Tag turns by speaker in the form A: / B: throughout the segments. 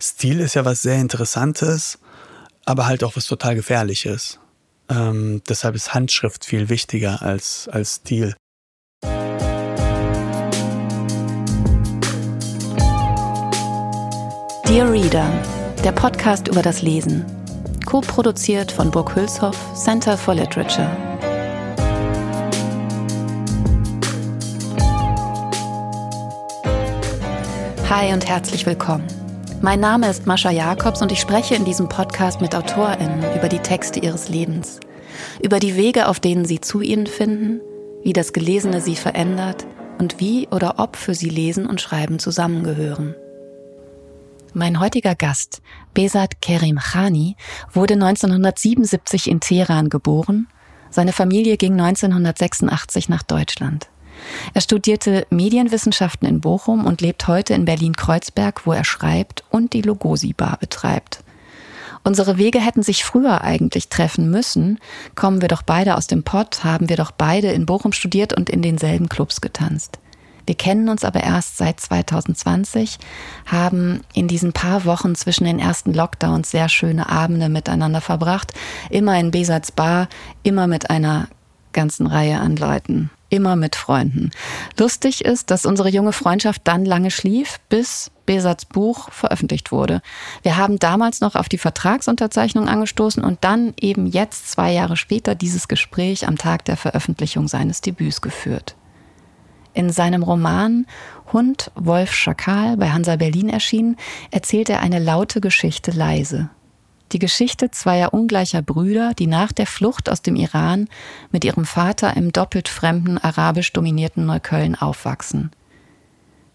A: Stil ist ja was sehr Interessantes, aber halt auch was total Gefährliches. Ähm, deshalb ist Handschrift viel wichtiger als, als Stil.
B: Dear Reader, der Podcast über das Lesen. Co-produziert von Burg Hülshoff, Center for Literature. Hi und herzlich willkommen. Mein Name ist Mascha Jakobs und ich spreche in diesem Podcast mit AutorInnen über die Texte ihres Lebens, über die Wege, auf denen sie zu ihnen finden, wie das Gelesene sie verändert und wie oder ob für sie Lesen und Schreiben zusammengehören. Mein heutiger Gast, Besat Kerim Khani, wurde 1977 in Teheran geboren. Seine Familie ging 1986 nach Deutschland. Er studierte Medienwissenschaften in Bochum und lebt heute in Berlin-Kreuzberg, wo er schreibt und die Lugosi-Bar betreibt. Unsere Wege hätten sich früher eigentlich treffen müssen. Kommen wir doch beide aus dem Pott, haben wir doch beide in Bochum studiert und in denselben Clubs getanzt. Wir kennen uns aber erst seit 2020, haben in diesen paar Wochen zwischen den ersten Lockdowns sehr schöne Abende miteinander verbracht, immer in Besats Bar, immer mit einer ganzen Reihe an Leuten immer mit Freunden. Lustig ist, dass unsere junge Freundschaft dann lange schlief, bis Besats Buch veröffentlicht wurde. Wir haben damals noch auf die Vertragsunterzeichnung angestoßen und dann eben jetzt, zwei Jahre später, dieses Gespräch am Tag der Veröffentlichung seines Debüts geführt. In seinem Roman Hund, Wolf, Schakal bei Hansa Berlin erschienen, erzählt er eine laute Geschichte leise. Die Geschichte zweier ungleicher Brüder, die nach der Flucht aus dem Iran mit ihrem Vater im doppelt fremden, arabisch dominierten Neukölln aufwachsen.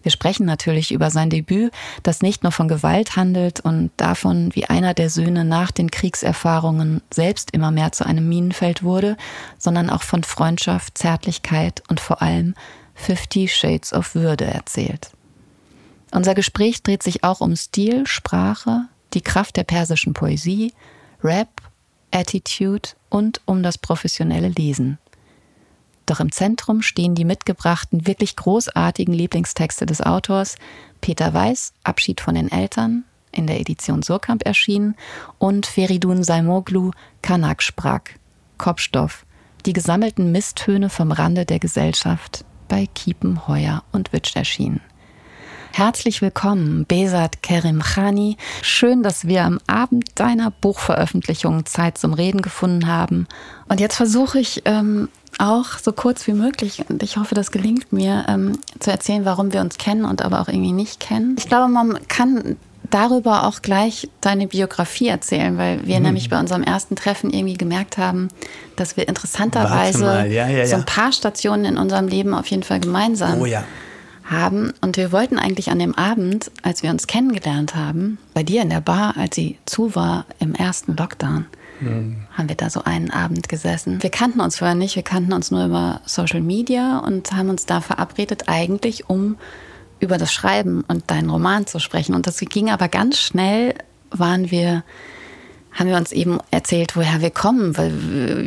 B: Wir sprechen natürlich über sein Debüt, das nicht nur von Gewalt handelt und davon, wie einer der Söhne nach den Kriegserfahrungen selbst immer mehr zu einem Minenfeld wurde, sondern auch von Freundschaft, Zärtlichkeit und vor allem Fifty Shades of Würde erzählt. Unser Gespräch dreht sich auch um Stil, Sprache, die Kraft der persischen Poesie, Rap, Attitude und um das professionelle Lesen. Doch im Zentrum stehen die mitgebrachten, wirklich großartigen Lieblingstexte des Autors Peter Weiß, Abschied von den Eltern, in der Edition Surkamp erschienen, und Feridun Saimoglu, Kanak sprach, Kopfstoff, die gesammelten Misstöne vom Rande der Gesellschaft bei Kiepen, Heuer und Witsch erschienen. Herzlich willkommen, Besat Kerim Khani. Schön, dass wir am Abend deiner Buchveröffentlichung Zeit zum Reden gefunden haben. Und jetzt versuche ich ähm, auch so kurz wie möglich, und ich hoffe, das gelingt mir, ähm, zu erzählen, warum wir uns kennen und aber auch irgendwie nicht kennen. Ich glaube, man kann darüber auch gleich deine Biografie erzählen, weil wir mhm. nämlich bei unserem ersten Treffen irgendwie gemerkt haben, dass wir interessanterweise ja, ja, ja. so ein paar Stationen in unserem Leben auf jeden Fall gemeinsam oh, ja haben. Und wir wollten eigentlich an dem Abend, als wir uns kennengelernt haben, bei dir in der Bar, als sie zu war im ersten Lockdown, mhm. haben wir da so einen Abend gesessen. Wir kannten uns vorher nicht, wir kannten uns nur über Social Media und haben uns da verabredet, eigentlich um über das Schreiben und deinen Roman zu sprechen. Und das ging aber ganz schnell, waren wir haben wir uns eben erzählt, woher wir kommen, weil,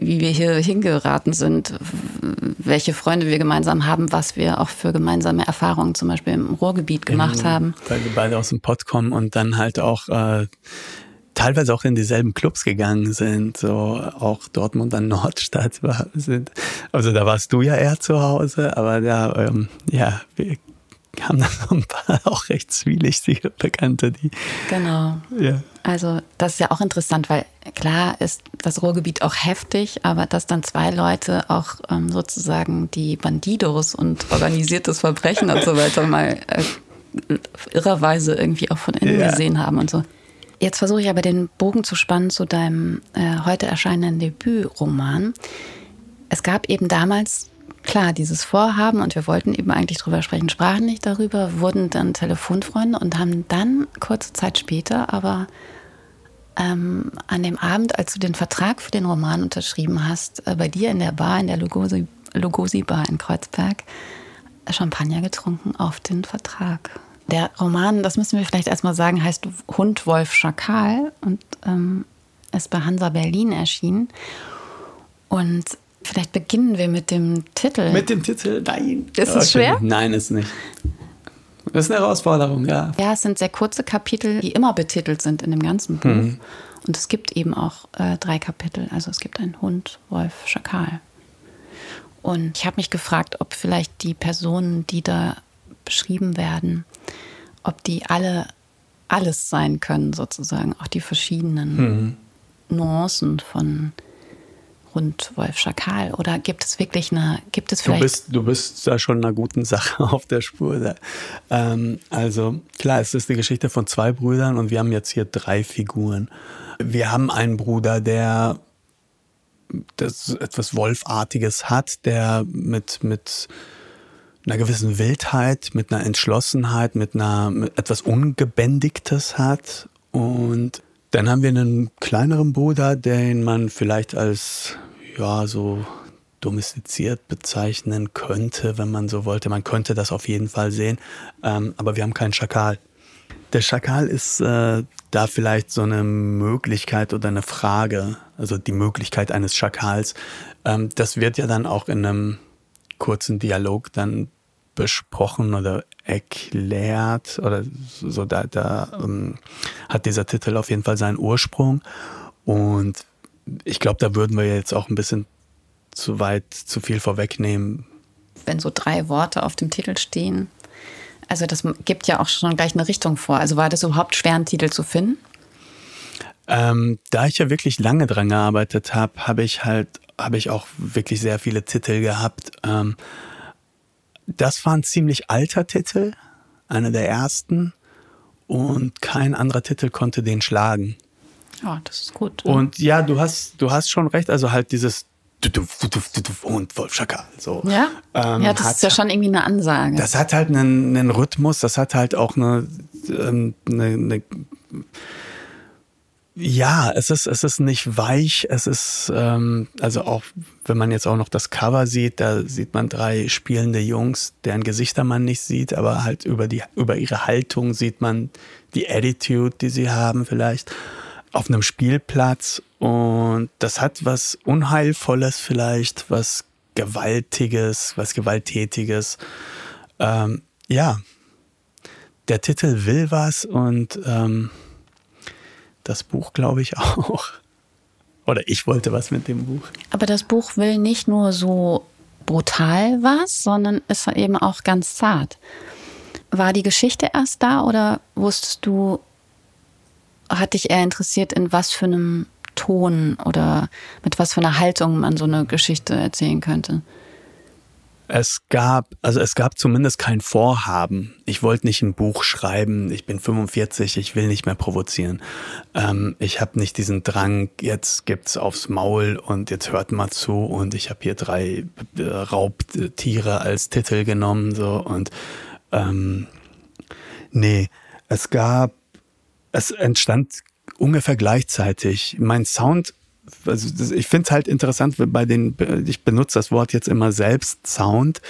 B: wie wir hier hingeraten sind, welche Freunde wir gemeinsam haben, was wir auch für gemeinsame Erfahrungen zum Beispiel im Ruhrgebiet gemacht
A: genau,
B: haben.
A: Weil wir beide aus dem Pott kommen und dann halt auch äh, teilweise auch in dieselben Clubs gegangen sind, so auch Dortmund an Nordstadt war, sind. Also da warst du ja eher zu Hause, aber da, ähm, ja, wir haben da so ein paar auch recht zwielichtige Bekannte, die.
B: Genau. Ja. Also, das ist ja auch interessant, weil klar ist das Ruhrgebiet auch heftig, aber dass dann zwei Leute auch ähm, sozusagen die Bandidos und organisiertes Verbrechen und so weiter mal äh, irrerweise irgendwie auch von innen ja. gesehen haben und so. Jetzt versuche ich aber den Bogen zu spannen zu deinem äh, heute erscheinenden Debütroman. Es gab eben damals klar, dieses Vorhaben und wir wollten eben eigentlich drüber sprechen, sprachen nicht darüber, wurden dann Telefonfreunde und haben dann kurze Zeit später aber ähm, an dem Abend, als du den Vertrag für den Roman unterschrieben hast, äh, bei dir in der Bar, in der Lugosi, Lugosi Bar in Kreuzberg, Champagner getrunken auf den Vertrag. Der Roman, das müssen wir vielleicht erstmal sagen, heißt Hund, Wolf, Schakal und ähm, ist bei Hansa Berlin erschienen. Und Vielleicht beginnen wir mit dem Titel.
A: Mit dem Titel? Nein.
B: Ist es schwer?
A: Nein, ist nicht. Das ist eine Herausforderung, ja.
B: Ja, es sind sehr kurze Kapitel, die immer betitelt sind in dem ganzen Buch. Mhm. Und es gibt eben auch äh, drei Kapitel. Also es gibt einen Hund, Wolf, Schakal. Und ich habe mich gefragt, ob vielleicht die Personen, die da beschrieben werden, ob die alle alles sein können, sozusagen, auch die verschiedenen mhm. Nuancen von Hund, Wolf, Schakal? Oder gibt es wirklich eine, gibt es vielleicht.
A: Du bist, du bist da schon einer guten Sache auf der Spur. Ähm, also klar, es ist die Geschichte von zwei Brüdern und wir haben jetzt hier drei Figuren. Wir haben einen Bruder, der das etwas Wolfartiges hat, der mit, mit einer gewissen Wildheit, mit einer Entschlossenheit, mit einer mit etwas Ungebändigtes hat. Und dann haben wir einen kleineren Bruder, den man vielleicht als ja so domestiziert bezeichnen könnte, wenn man so wollte. Man könnte das auf jeden Fall sehen, ähm, aber wir haben keinen Schakal. Der Schakal ist äh, da vielleicht so eine Möglichkeit oder eine Frage, also die Möglichkeit eines Schakals. Ähm, das wird ja dann auch in einem kurzen Dialog dann besprochen oder erklärt oder so da, da ähm, hat dieser Titel auf jeden Fall seinen Ursprung und ich glaube, da würden wir jetzt auch ein bisschen zu weit, zu viel vorwegnehmen.
B: Wenn so drei Worte auf dem Titel stehen, also das gibt ja auch schon gleich eine Richtung vor. Also war das überhaupt schwer, einen Titel zu finden?
A: Ähm, da ich ja wirklich lange dran gearbeitet habe, habe ich halt, habe ich auch wirklich sehr viele Titel gehabt. Ähm, das war ein ziemlich alter Titel, einer der ersten, und kein anderer Titel konnte den schlagen.
B: Ja, das ist gut.
A: Und ja, du hast, du hast schon recht. Also halt dieses und Wolf Schakal. So.
B: Ja, ähm, ja das hat, ist ja schon irgendwie eine Ansage.
A: Das hat halt einen, einen Rhythmus, das hat halt auch eine, ähm, eine, eine ja, es ist, es ist nicht weich, es ist, ähm, also auch wenn man jetzt auch noch das Cover sieht, da sieht man drei spielende Jungs, deren Gesichter man nicht sieht, aber halt über die, über ihre Haltung sieht man die Attitude, die sie haben vielleicht auf einem Spielplatz und das hat was Unheilvolles vielleicht, was Gewaltiges, was Gewalttätiges. Ähm, ja, der Titel will was und ähm, das Buch glaube ich auch. Oder ich wollte was mit dem Buch.
B: Aber das Buch will nicht nur so brutal was, sondern ist eben auch ganz zart. War die Geschichte erst da oder wusstest du, hat dich eher interessiert, in was für einem Ton oder mit was für einer Haltung man so eine Geschichte erzählen könnte?
A: Es gab, also es gab zumindest kein Vorhaben. Ich wollte nicht ein Buch schreiben. Ich bin 45, ich will nicht mehr provozieren. Ähm, ich habe nicht diesen Drang, jetzt gibt's aufs Maul und jetzt hört mal zu und ich habe hier drei äh, Raubtiere als Titel genommen so und ähm, nee, es gab es entstand ungefähr gleichzeitig. Mein Sound, also ich finde es halt interessant, bei den, ich benutze das Wort jetzt immer selbst Sound,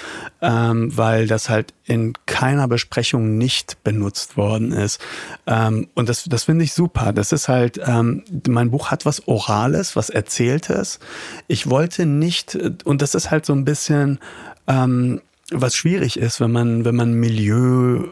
A: ähm, weil das halt in keiner Besprechung nicht benutzt worden ist. Ähm, und das, das finde ich super. Das ist halt, ähm, mein Buch hat was Orales, was Erzähltes. Ich wollte nicht, und das ist halt so ein bisschen, ähm, was schwierig ist, wenn man, wenn man Milieu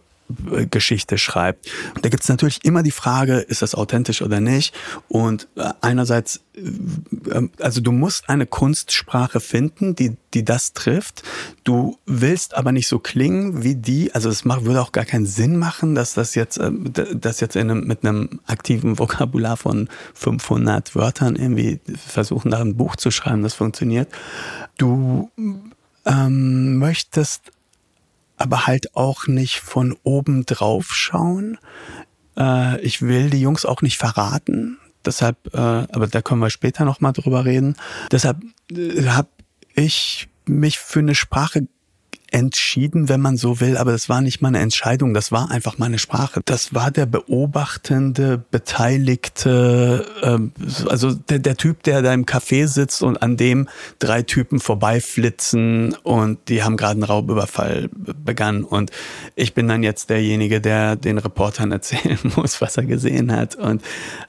A: Geschichte schreibt. Da gibt es natürlich immer die Frage, ist das authentisch oder nicht? Und äh, einerseits, äh, also du musst eine Kunstsprache finden, die, die das trifft. Du willst aber nicht so klingen wie die, also es würde auch gar keinen Sinn machen, dass das jetzt, äh, das jetzt in einem, mit einem aktiven Vokabular von 500 Wörtern irgendwie versuchen, da ein Buch zu schreiben, das funktioniert. Du ähm, möchtest aber halt auch nicht von oben drauf schauen. Äh, ich will die Jungs auch nicht verraten. Deshalb, äh, aber da können wir später nochmal drüber reden. Deshalb äh, habe ich mich für eine Sprache entschieden, wenn man so will, aber das war nicht meine Entscheidung, das war einfach meine Sprache. Das war der beobachtende, beteiligte, äh, also der, der Typ, der da im Café sitzt und an dem drei Typen vorbeiflitzen und die haben gerade einen Raubüberfall begangen und ich bin dann jetzt derjenige, der den Reportern erzählen muss, was er gesehen hat und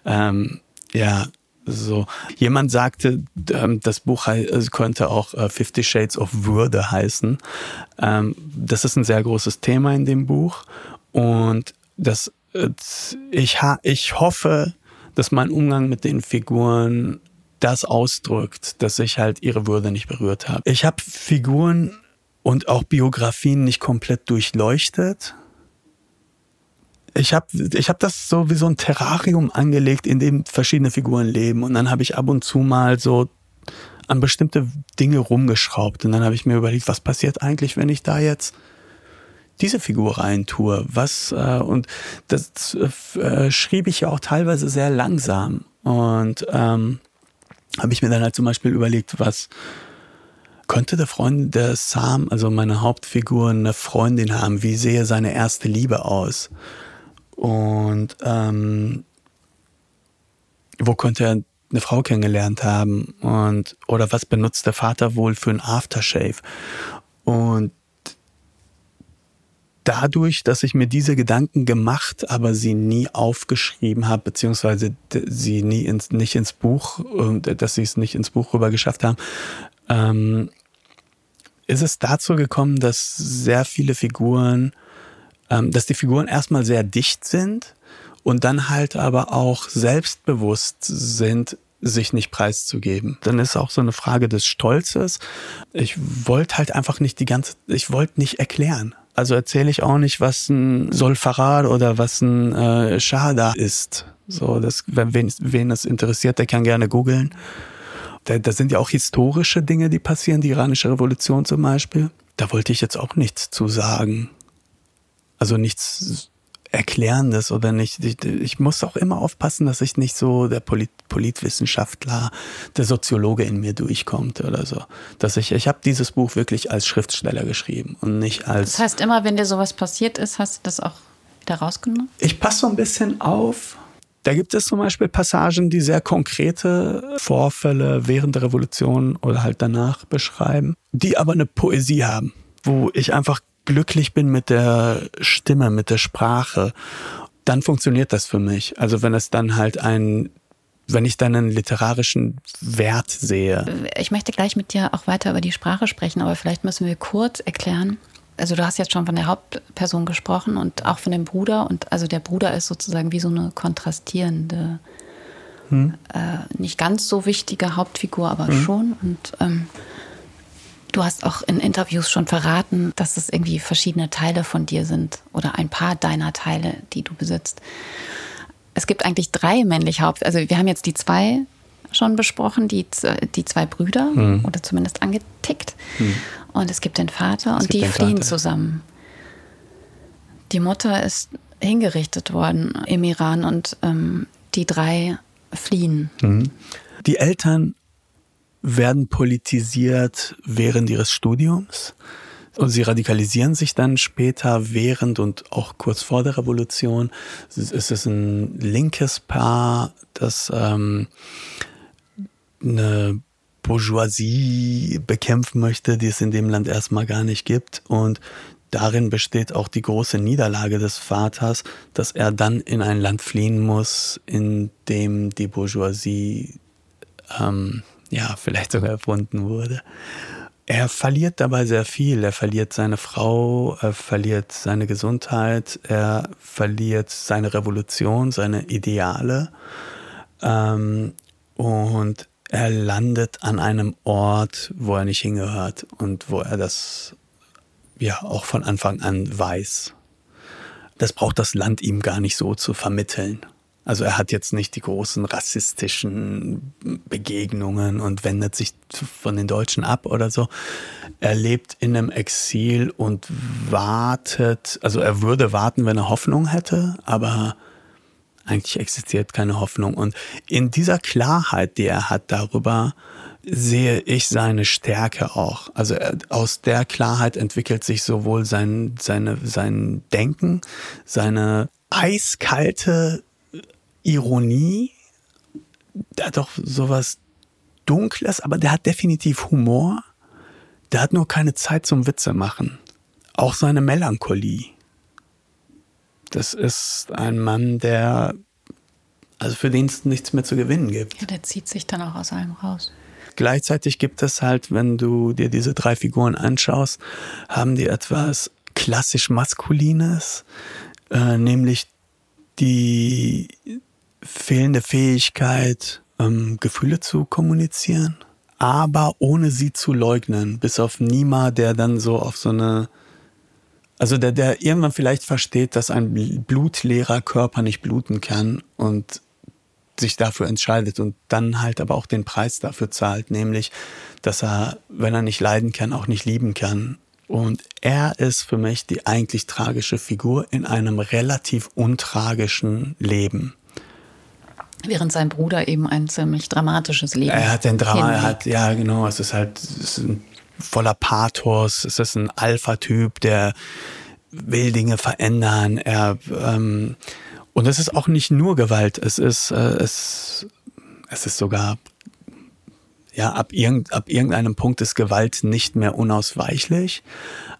A: ähm, ja, So, jemand sagte, ähm, das Buch könnte auch äh, Fifty Shades of Würde heißen. Ähm, das ist ein sehr großes Thema in dem Buch und das, äh, ich, ich hoffe, dass mein Umgang mit den Figuren das ausdrückt, dass ich halt ihre Würde nicht berührt habe. Ich habe Figuren und auch Biografien nicht komplett durchleuchtet ich habe ich hab das so wie so ein Terrarium angelegt, in dem verschiedene Figuren leben. Und dann habe ich ab und zu mal so an bestimmte Dinge rumgeschraubt. Und dann habe ich mir überlegt, was passiert eigentlich, wenn ich da jetzt diese Figur reintue? Was, äh, und das äh, schrieb ich ja auch teilweise sehr langsam. Und ähm, habe ich mir dann halt zum Beispiel überlegt, was könnte der Freund der Sam, also meine Hauptfigur, eine Freundin haben? Wie sehe seine erste Liebe aus? Und ähm, wo könnte er eine Frau kennengelernt haben? Und oder was benutzt der Vater wohl für ein Aftershave? Und dadurch, dass ich mir diese Gedanken gemacht, aber sie nie aufgeschrieben habe, beziehungsweise sie nie ins, nicht ins Buch, dass sie es nicht ins Buch rüber geschafft haben, ähm, ist es dazu gekommen, dass sehr viele Figuren dass die Figuren erstmal sehr dicht sind und dann halt aber auch selbstbewusst sind, sich nicht preiszugeben. Dann ist auch so eine Frage des Stolzes. Ich wollte halt einfach nicht die ganze, ich wollte nicht erklären. Also erzähle ich auch nicht, was ein Solfarar oder was ein äh, Shahada ist. So, das, wen, wen das interessiert, der kann gerne googeln. Da, da sind ja auch historische Dinge, die passieren, die iranische Revolution zum Beispiel. Da wollte ich jetzt auch nichts zu sagen. Also nichts Erklärendes oder nicht. Ich, ich, muss auch immer aufpassen, dass ich nicht so der Polit, Politwissenschaftler, der Soziologe in mir durchkommt oder so. Dass ich, ich habe dieses Buch wirklich als Schriftsteller geschrieben und nicht als.
B: Das heißt, immer wenn dir sowas passiert ist, hast du das auch wieder rausgenommen?
A: Ich passe so ein bisschen auf. Da gibt es zum Beispiel Passagen, die sehr konkrete Vorfälle während der Revolution oder halt danach beschreiben, die aber eine Poesie haben, wo ich einfach glücklich bin mit der Stimme, mit der Sprache, dann funktioniert das für mich. Also wenn es dann halt ein wenn ich dann einen literarischen Wert sehe.
B: Ich möchte gleich mit dir auch weiter über die Sprache sprechen, aber vielleicht müssen wir kurz erklären. Also du hast jetzt schon von der Hauptperson gesprochen und auch von dem Bruder und also der Bruder ist sozusagen wie so eine kontrastierende, hm. äh, nicht ganz so wichtige Hauptfigur, aber hm. schon und ähm, Du hast auch in Interviews schon verraten, dass es irgendwie verschiedene Teile von dir sind oder ein paar deiner Teile, die du besitzt. Es gibt eigentlich drei männliche Haupt. Also wir haben jetzt die zwei schon besprochen, die, die zwei Brüder hm. oder zumindest angetickt. Hm. Und es gibt den Vater es und die fliehen Vater. zusammen. Die Mutter ist hingerichtet worden im Iran und ähm, die drei fliehen.
A: Hm. Die Eltern werden politisiert während ihres Studiums und sie radikalisieren sich dann später während und auch kurz vor der Revolution. Es ist ein linkes Paar, das ähm, eine Bourgeoisie bekämpfen möchte, die es in dem Land erstmal gar nicht gibt. Und darin besteht auch die große Niederlage des Vaters, dass er dann in ein Land fliehen muss, in dem die Bourgeoisie ähm, ja, vielleicht sogar erfunden wurde. Er verliert dabei sehr viel. Er verliert seine Frau, er verliert seine Gesundheit, er verliert seine Revolution, seine Ideale. Ähm, und er landet an einem Ort, wo er nicht hingehört und wo er das ja auch von Anfang an weiß. Das braucht das Land ihm gar nicht so zu vermitteln. Also er hat jetzt nicht die großen rassistischen Begegnungen und wendet sich von den Deutschen ab oder so. Er lebt in einem Exil und wartet, also er würde warten, wenn er Hoffnung hätte, aber eigentlich existiert keine Hoffnung. Und in dieser Klarheit, die er hat darüber, sehe ich seine Stärke auch. Also aus der Klarheit entwickelt sich sowohl sein, seine, sein Denken, seine eiskalte Ironie, der hat doch sowas Dunkles, aber der hat definitiv Humor. Der hat nur keine Zeit zum Witze machen. Auch seine Melancholie. Das ist ein Mann, der also für den es nichts mehr zu gewinnen gibt.
B: Ja, der zieht sich dann auch aus allem raus.
A: Gleichzeitig gibt es halt, wenn du dir diese drei Figuren anschaust, haben die etwas klassisch Maskulines, äh, nämlich die fehlende Fähigkeit, ähm, Gefühle zu kommunizieren, aber ohne sie zu leugnen, bis auf Nima, der dann so auf so eine also der, der irgendwann vielleicht versteht, dass ein blutleerer Körper nicht bluten kann und sich dafür entscheidet und dann halt aber auch den Preis dafür zahlt, nämlich, dass er, wenn er nicht leiden kann, auch nicht lieben kann. Und er ist für mich die eigentlich tragische Figur in einem relativ untragischen Leben.
B: Während sein Bruder eben ein ziemlich dramatisches Leben
A: hat. Er hat den Drama, er hat, ja genau, es ist halt, es ist voller Pathos. Es ist ein Alpha-Typ, der will Dinge verändern. Er ähm, und es ist auch nicht nur Gewalt. Es ist äh, es es ist sogar ja ab, irgend, ab irgendeinem Punkt ist Gewalt nicht mehr unausweichlich.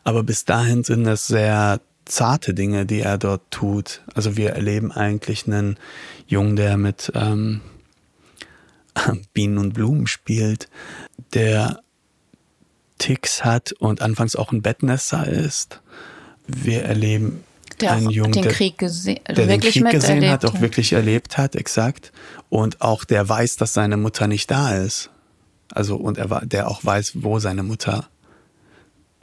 A: Aber bis dahin sind es sehr zarte Dinge, die er dort tut. Also wir erleben eigentlich einen Jungen, der mit ähm, Bienen und Blumen spielt, der Ticks hat und anfangs auch ein Bettnässer ist. Wir erleben
B: der
A: einen Jungen,
B: den
A: der,
B: Krieg, gese
A: der den Krieg gesehen hat, auch wirklich erlebt hat, exakt. Und auch der weiß, dass seine Mutter nicht da ist. Also, und er war, der auch weiß, wo seine Mutter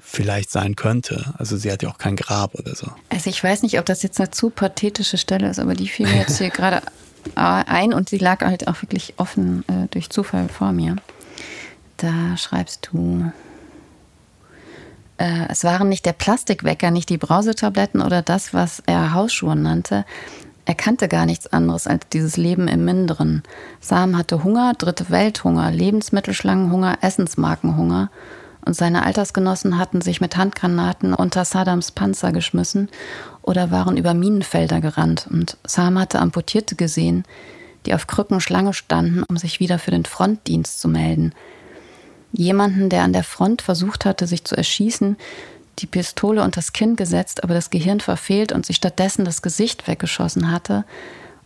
A: vielleicht sein könnte. Also sie hat ja auch kein Grab oder so.
B: Also ich weiß nicht, ob das jetzt eine zu pathetische Stelle ist, aber die fiel mir jetzt hier gerade ein und sie lag halt auch wirklich offen äh, durch Zufall vor mir. Da schreibst du, äh, es waren nicht der Plastikwecker, nicht die Brausetabletten oder das, was er Hausschuhe nannte. Er kannte gar nichts anderes als dieses Leben im Minderen. Sam hatte Hunger, dritte Welthunger, Lebensmittelschlangenhunger, Essensmarkenhunger. Und seine Altersgenossen hatten sich mit Handgranaten unter Saddams Panzer geschmissen oder waren über Minenfelder gerannt. Und Sam hatte Amputierte gesehen, die auf Krücken Schlange standen, um sich wieder für den Frontdienst zu melden jemanden, der an der Front versucht hatte, sich zu erschießen, die Pistole unter das Kinn gesetzt, aber das Gehirn verfehlt und sich stattdessen das Gesicht weggeschossen hatte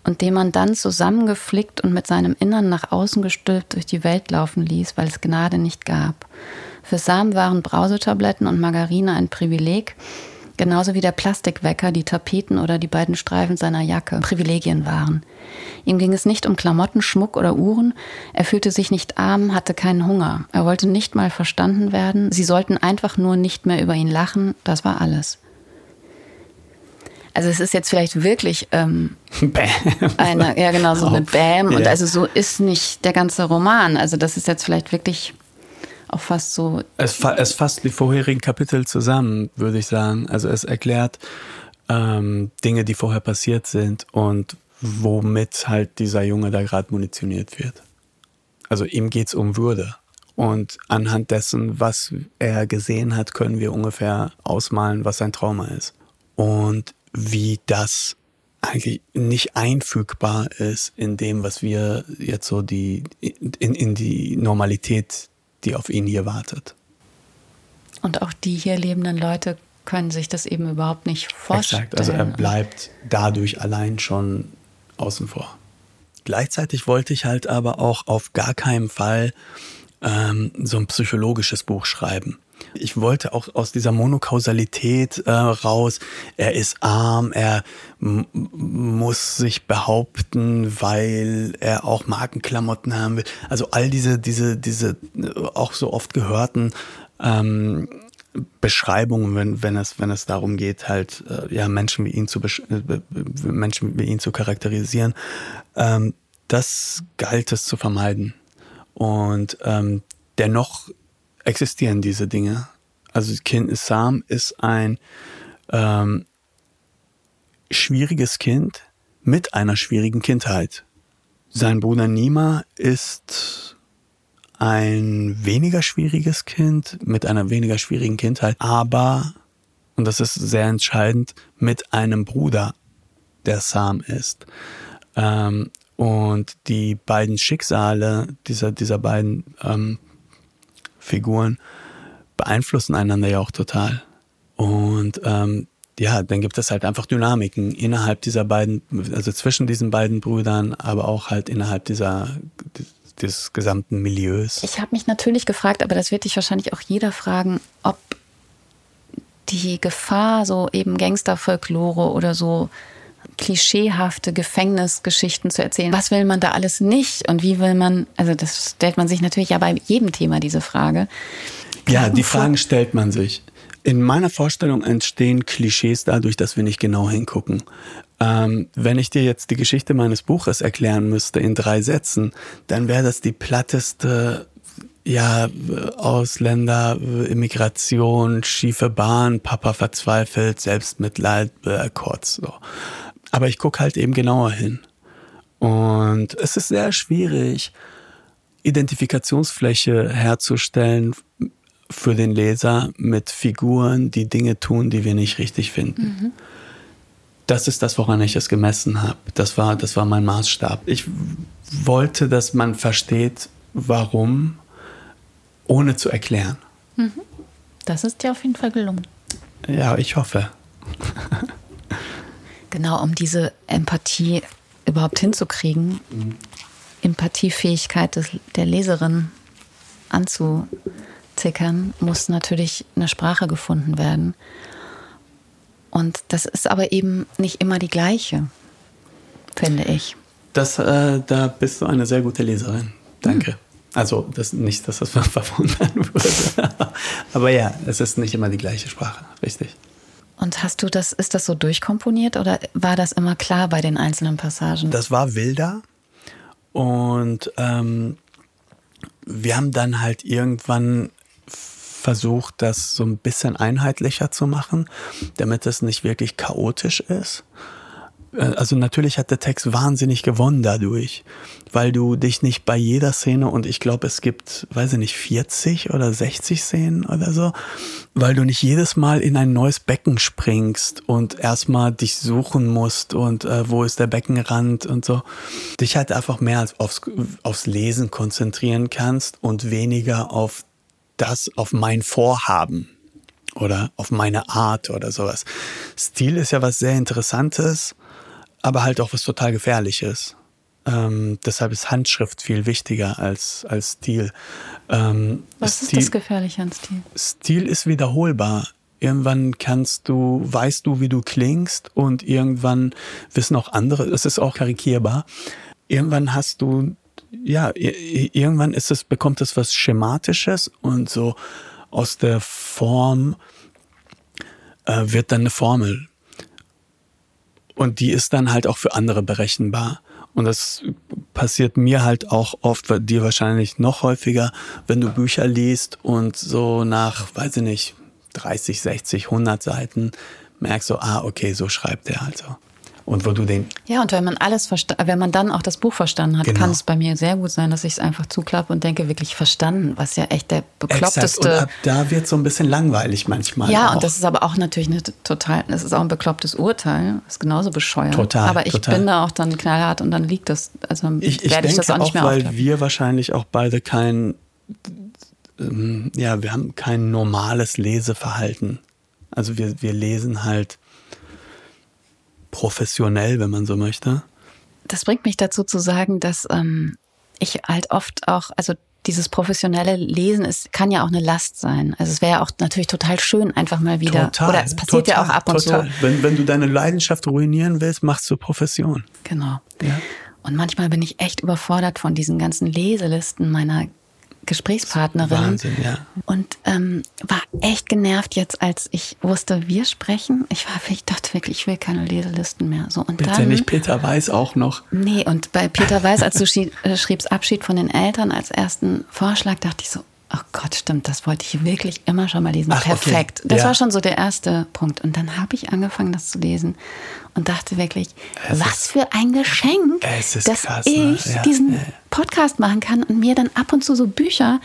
B: und den man dann zusammengeflickt und mit seinem Innern nach außen gestülpt durch die Welt laufen ließ, weil es Gnade nicht gab. Für Sam waren Brausetabletten und Margarine ein Privileg, genauso wie der Plastikwecker, die Tapeten oder die beiden Streifen seiner Jacke Privilegien waren. Ihm ging es nicht um Klamotten, Schmuck oder Uhren. Er fühlte sich nicht arm, hatte keinen Hunger. Er wollte nicht mal verstanden werden. Sie sollten einfach nur nicht mehr über ihn lachen. Das war alles. Also es ist jetzt vielleicht wirklich ähm, Bam. eine, ja genau, so eine Bam. Und also so ist nicht der ganze Roman. Also das ist jetzt vielleicht wirklich auch fast so.
A: Es, fa es fasst die vorherigen Kapitel zusammen, würde ich sagen. Also es erklärt ähm, Dinge, die vorher passiert sind und womit halt dieser Junge da gerade munitioniert wird. Also ihm geht's um Würde. Und anhand dessen, was er gesehen hat, können wir ungefähr ausmalen, was sein Trauma ist. Und wie das eigentlich nicht einfügbar ist in dem, was wir jetzt so die, in, in die Normalität die auf ihn hier wartet.
B: Und auch die hier lebenden Leute können sich das eben überhaupt nicht vorstellen.
A: Exakt, also er bleibt dadurch allein schon außen vor. Gleichzeitig wollte ich halt aber auch auf gar keinen Fall ähm, so ein psychologisches Buch schreiben. Ich wollte auch aus dieser Monokausalität äh, raus. Er ist arm, er muss sich behaupten, weil er auch Markenklamotten haben will. Also all diese, diese, diese äh, auch so oft gehörten ähm, Beschreibungen, wenn, wenn es, wenn es darum geht, halt äh, ja Menschen wie ihn zu äh, Menschen wie ihn zu charakterisieren. Ähm, das galt es zu vermeiden. Und ähm, dennoch existieren diese Dinge. Also Kind Sam ist ein ähm, schwieriges Kind mit einer schwierigen Kindheit. Sein Bruder Nima ist ein weniger schwieriges Kind mit einer weniger schwierigen Kindheit, aber, und das ist sehr entscheidend, mit einem Bruder, der Sam ist. Ähm, und die beiden Schicksale dieser, dieser beiden ähm, Figuren beeinflussen einander ja auch total. Und ähm, ja, dann gibt es halt einfach Dynamiken innerhalb dieser beiden, also zwischen diesen beiden Brüdern, aber auch halt innerhalb dieser des gesamten Milieus.
B: Ich habe mich natürlich gefragt, aber das wird dich wahrscheinlich auch jeder fragen, ob die Gefahr, so eben Gangsterfolklore oder so klischeehafte Gefängnisgeschichten zu erzählen. Was will man da alles nicht und wie will man, also das stellt man sich natürlich ja bei jedem Thema diese Frage.
A: Ja, die Fragen stellt man sich. In meiner Vorstellung entstehen Klischees dadurch, dass wir nicht genau hingucken. Ähm, wenn ich dir jetzt die Geschichte meines Buches erklären müsste in drei Sätzen, dann wäre das die platteste ja, Ausländer, Immigration, schiefe Bahn, Papa verzweifelt, Selbstmitleid, äh, kurz so. Aber ich gucke halt eben genauer hin. Und es ist sehr schwierig, Identifikationsfläche herzustellen für den Leser mit Figuren, die Dinge tun, die wir nicht richtig finden. Mhm. Das ist das, woran ich es gemessen habe. Das war, das war mein Maßstab. Ich wollte, dass man versteht, warum, ohne zu erklären. Mhm.
B: Das ist dir auf jeden Fall gelungen.
A: Ja, ich hoffe.
B: genau, um diese Empathie überhaupt hinzukriegen, mhm. Empathiefähigkeit des, der Leserin anzu, Zickern muss natürlich eine Sprache gefunden werden. Und das ist aber eben nicht immer die gleiche, finde ich.
A: Das, äh, da bist du eine sehr gute Leserin. Danke. Hm. Also das, nicht, dass das verwundern würde. aber ja, es ist nicht immer die gleiche Sprache, richtig.
B: Und hast du das, ist das so durchkomponiert oder war das immer klar bei den einzelnen Passagen?
A: Das war wilder. Und ähm, wir haben dann halt irgendwann versucht, das so ein bisschen einheitlicher zu machen, damit es nicht wirklich chaotisch ist. Äh, also natürlich hat der Text wahnsinnig gewonnen dadurch, weil du dich nicht bei jeder Szene und ich glaube, es gibt, weiß ich nicht, 40 oder 60 Szenen oder so, weil du nicht jedes Mal in ein neues Becken springst und erstmal dich suchen musst und äh, wo ist der Beckenrand und so. Dich halt einfach mehr als aufs, aufs Lesen konzentrieren kannst und weniger auf das auf mein Vorhaben oder auf meine Art oder sowas. Stil ist ja was sehr Interessantes, aber halt auch was total Gefährliches. Ähm, deshalb ist Handschrift viel wichtiger als, als Stil.
B: Ähm, was Stil, ist das Gefährliche an Stil?
A: Stil ist wiederholbar. Irgendwann kannst du, weißt du, wie du klingst und irgendwann wissen auch andere, es ist auch karikierbar. Irgendwann hast du ja, irgendwann ist es, bekommt es was Schematisches und so aus der Form äh, wird dann eine Formel. Und die ist dann halt auch für andere berechenbar. Und das passiert mir halt auch oft, dir wahrscheinlich noch häufiger, wenn du Bücher liest und so nach, weiß ich nicht, 30, 60, 100 Seiten merkst du, ah, okay, so schreibt er also und wo du den.
B: Ja, und wenn man alles wenn man dann auch das Buch verstanden hat, genau. kann es bei mir sehr gut sein, dass ich es einfach zuklappe und denke, wirklich verstanden, was ja echt der bekloppteste. Exakt. Und ab
A: da wird so ein bisschen langweilig manchmal.
B: Ja, auch. und das ist aber auch natürlich eine total, das ist auch ein beklopptes Urteil, das ist genauso bescheuert. Total. Aber ich total. bin da auch dann knallhart und dann liegt das, also
A: ich, ich werde ich das auch nicht mehr auch, weil wir wahrscheinlich auch beide kein, ähm, ja, wir haben kein normales Leseverhalten. Also wir, wir lesen halt professionell, wenn man so möchte.
B: Das bringt mich dazu zu sagen, dass ähm, ich halt oft auch, also dieses professionelle Lesen ist, kann ja auch eine Last sein. Also es wäre ja auch natürlich total schön, einfach mal wieder. Total, oder es passiert total, ja auch ab und total.
A: zu. Wenn, wenn du deine Leidenschaft ruinieren willst, machst du Profession.
B: Genau. Ja. Und manchmal bin ich echt überfordert von diesen ganzen Leselisten meiner Gesprächspartnerin. Wahnsinn, ja. Und ähm, war echt genervt jetzt, als ich wusste, wir sprechen. Ich war, ich dachte wirklich, ich will keine Leselisten mehr. So und
A: Bitte
B: dann,
A: nicht Peter Weiß auch noch.
B: Nee, und bei Peter Weiß, als du äh, schriebst Abschied von den Eltern als ersten Vorschlag, dachte ich so, Oh Gott, stimmt, das wollte ich wirklich immer schon mal lesen. Ach, Perfekt. Okay. Das ja. war schon so der erste Punkt. Und dann habe ich angefangen, das zu lesen und dachte wirklich, es was ist, für ein Geschenk, dass krass, ich ne? ja, diesen ja. Podcast machen kann und mir dann ab und zu so Bücher.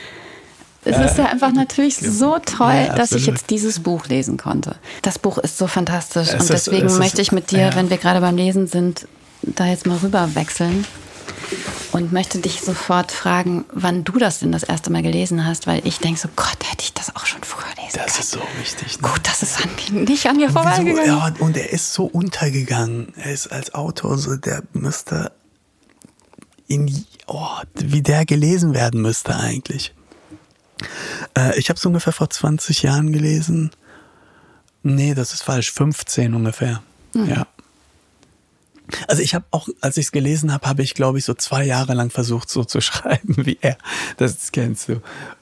B: Es ist ja einfach natürlich so toll, dass ich jetzt dieses Buch lesen konnte. Das Buch ist so fantastisch es und deswegen ist, möchte ich mit dir, wenn wir gerade beim Lesen sind, da jetzt mal rüber wechseln und möchte dich sofort fragen, wann du das denn das erste Mal gelesen hast, weil ich denke so, Gott, hätte ich das auch schon früher lesen
A: Das ist so wichtig.
B: Ne? Gut, das ist an mir, nicht an mir vorbeigegangen.
A: Ja, und er ist so untergegangen. Er ist als Autor so, der müsste in, oh, wie der gelesen werden müsste eigentlich. Äh, ich habe es ungefähr vor 20 Jahren gelesen. Nee, das ist falsch. 15 ungefähr. Mhm. Ja. Also ich habe auch, als ich es gelesen habe, habe ich, glaube ich, so zwei Jahre lang versucht, so zu schreiben wie er. Das kennst du.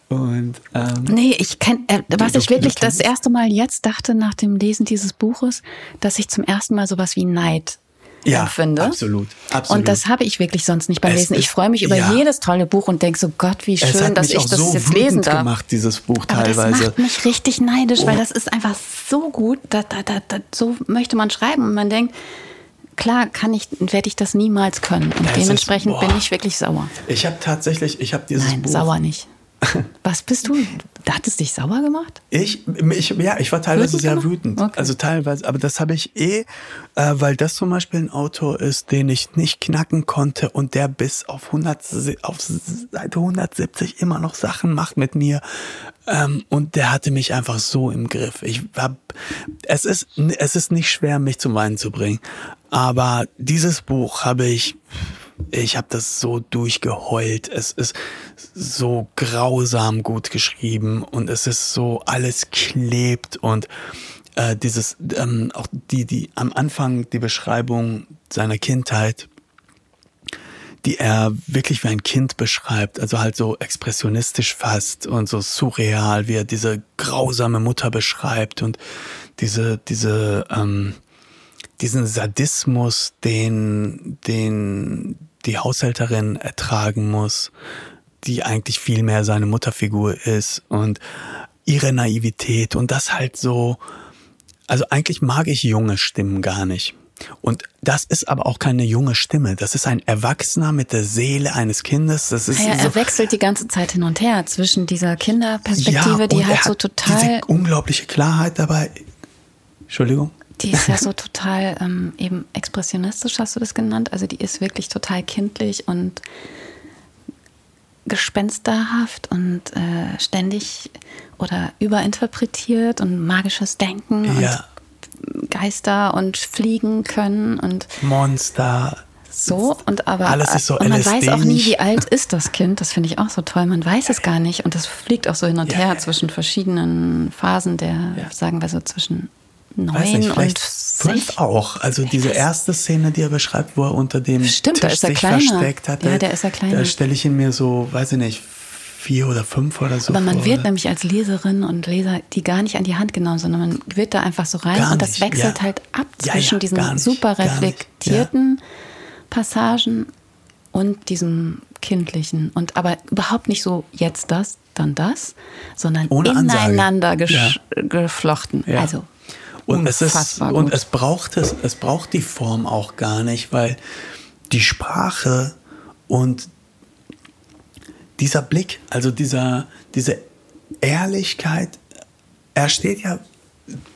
A: Und ähm,
B: nee, ich kenn, äh, was ich wirklich das erste Mal jetzt dachte nach dem Lesen dieses Buches, dass ich zum ersten Mal sowas wie Neid ja, empfinde.
A: Absolut, absolut.
B: Und das habe ich wirklich sonst nicht beim es Lesen. Ich freue mich über ja. jedes tolle Buch und denke so, Gott, wie schön, dass ich das so jetzt lesen darf.
A: gemacht, dieses Buch Aber teilweise.
B: Das macht mich richtig neidisch, oh. weil das ist einfach so gut. Da, da, da, so möchte man schreiben und man denkt, klar kann ich, werde ich das niemals können. Und das dementsprechend ist, bin ich wirklich sauer.
A: Ich habe tatsächlich, ich habe dieses
B: Nein,
A: Buch.
B: sauer nicht. Was bist du? Hat es dich sauer gemacht?
A: Ich, ich ja, ich war teilweise wütend sehr gemacht? wütend. Okay. Also teilweise, aber das habe ich eh, äh, weil das zum Beispiel ein Autor ist, den ich nicht knacken konnte und der bis auf 100, auf Seite 170 immer noch Sachen macht mit mir. Ähm, und der hatte mich einfach so im Griff. Ich hab, es ist, es ist nicht schwer, mich zum Weinen zu bringen. Aber dieses Buch habe ich ich habe das so durchgeheult. Es ist so grausam gut geschrieben und es ist so alles klebt und äh, dieses ähm, auch die die am Anfang die Beschreibung seiner Kindheit die er wirklich wie ein Kind beschreibt, also halt so expressionistisch fast und so surreal, wie er diese grausame Mutter beschreibt und diese diese ähm, diesen Sadismus, den den die Haushälterin ertragen muss, die eigentlich viel mehr seine Mutterfigur ist und ihre Naivität und das halt so, also eigentlich mag ich junge Stimmen gar nicht. Und das ist aber auch keine junge Stimme. Das ist ein Erwachsener mit der Seele eines Kindes. Das ist
B: ja,
A: so,
B: er wechselt die ganze Zeit hin und her zwischen dieser Kinderperspektive,
A: ja,
B: die halt so total. Diese
A: unglaubliche Klarheit dabei. Entschuldigung.
B: Die ist ja so total ähm, eben expressionistisch, hast du das genannt. Also die ist wirklich total kindlich und gespensterhaft und äh, ständig oder überinterpretiert und magisches Denken ja. und Geister und Fliegen können und
A: Monster.
B: So und aber
A: alles ist so
B: und man weiß auch nie, wie alt ist das Kind. Das finde ich auch so toll. Man weiß es gar nicht und das fliegt auch so hin und ja, her zwischen verschiedenen Phasen der, ja. sagen wir so zwischen neun nicht, und
A: fünf auch. Also diese erste Szene, die er beschreibt, wo er unter dem
B: Stimmt,
A: Tisch sich
B: kleiner.
A: versteckt hat.
B: Ja, der ist ja kleiner.
A: Da stelle ich ihn mir so, weiß ich nicht, vier oder fünf oder so.
B: Aber man
A: vor,
B: wird nämlich als Leserin und Leser die gar nicht an die Hand genommen, sondern man wird da einfach so rein gar und das nicht, wechselt ja. halt ab zwischen ja, diesen nicht, super reflektierten Passagen und diesem kindlichen und aber überhaupt nicht so jetzt das, dann das, sondern Ohne ineinander geflochten. Also
A: und es ist, und es braucht es, es braucht die Form auch gar nicht, weil die Sprache und dieser Blick, also dieser, diese Ehrlichkeit, er steht ja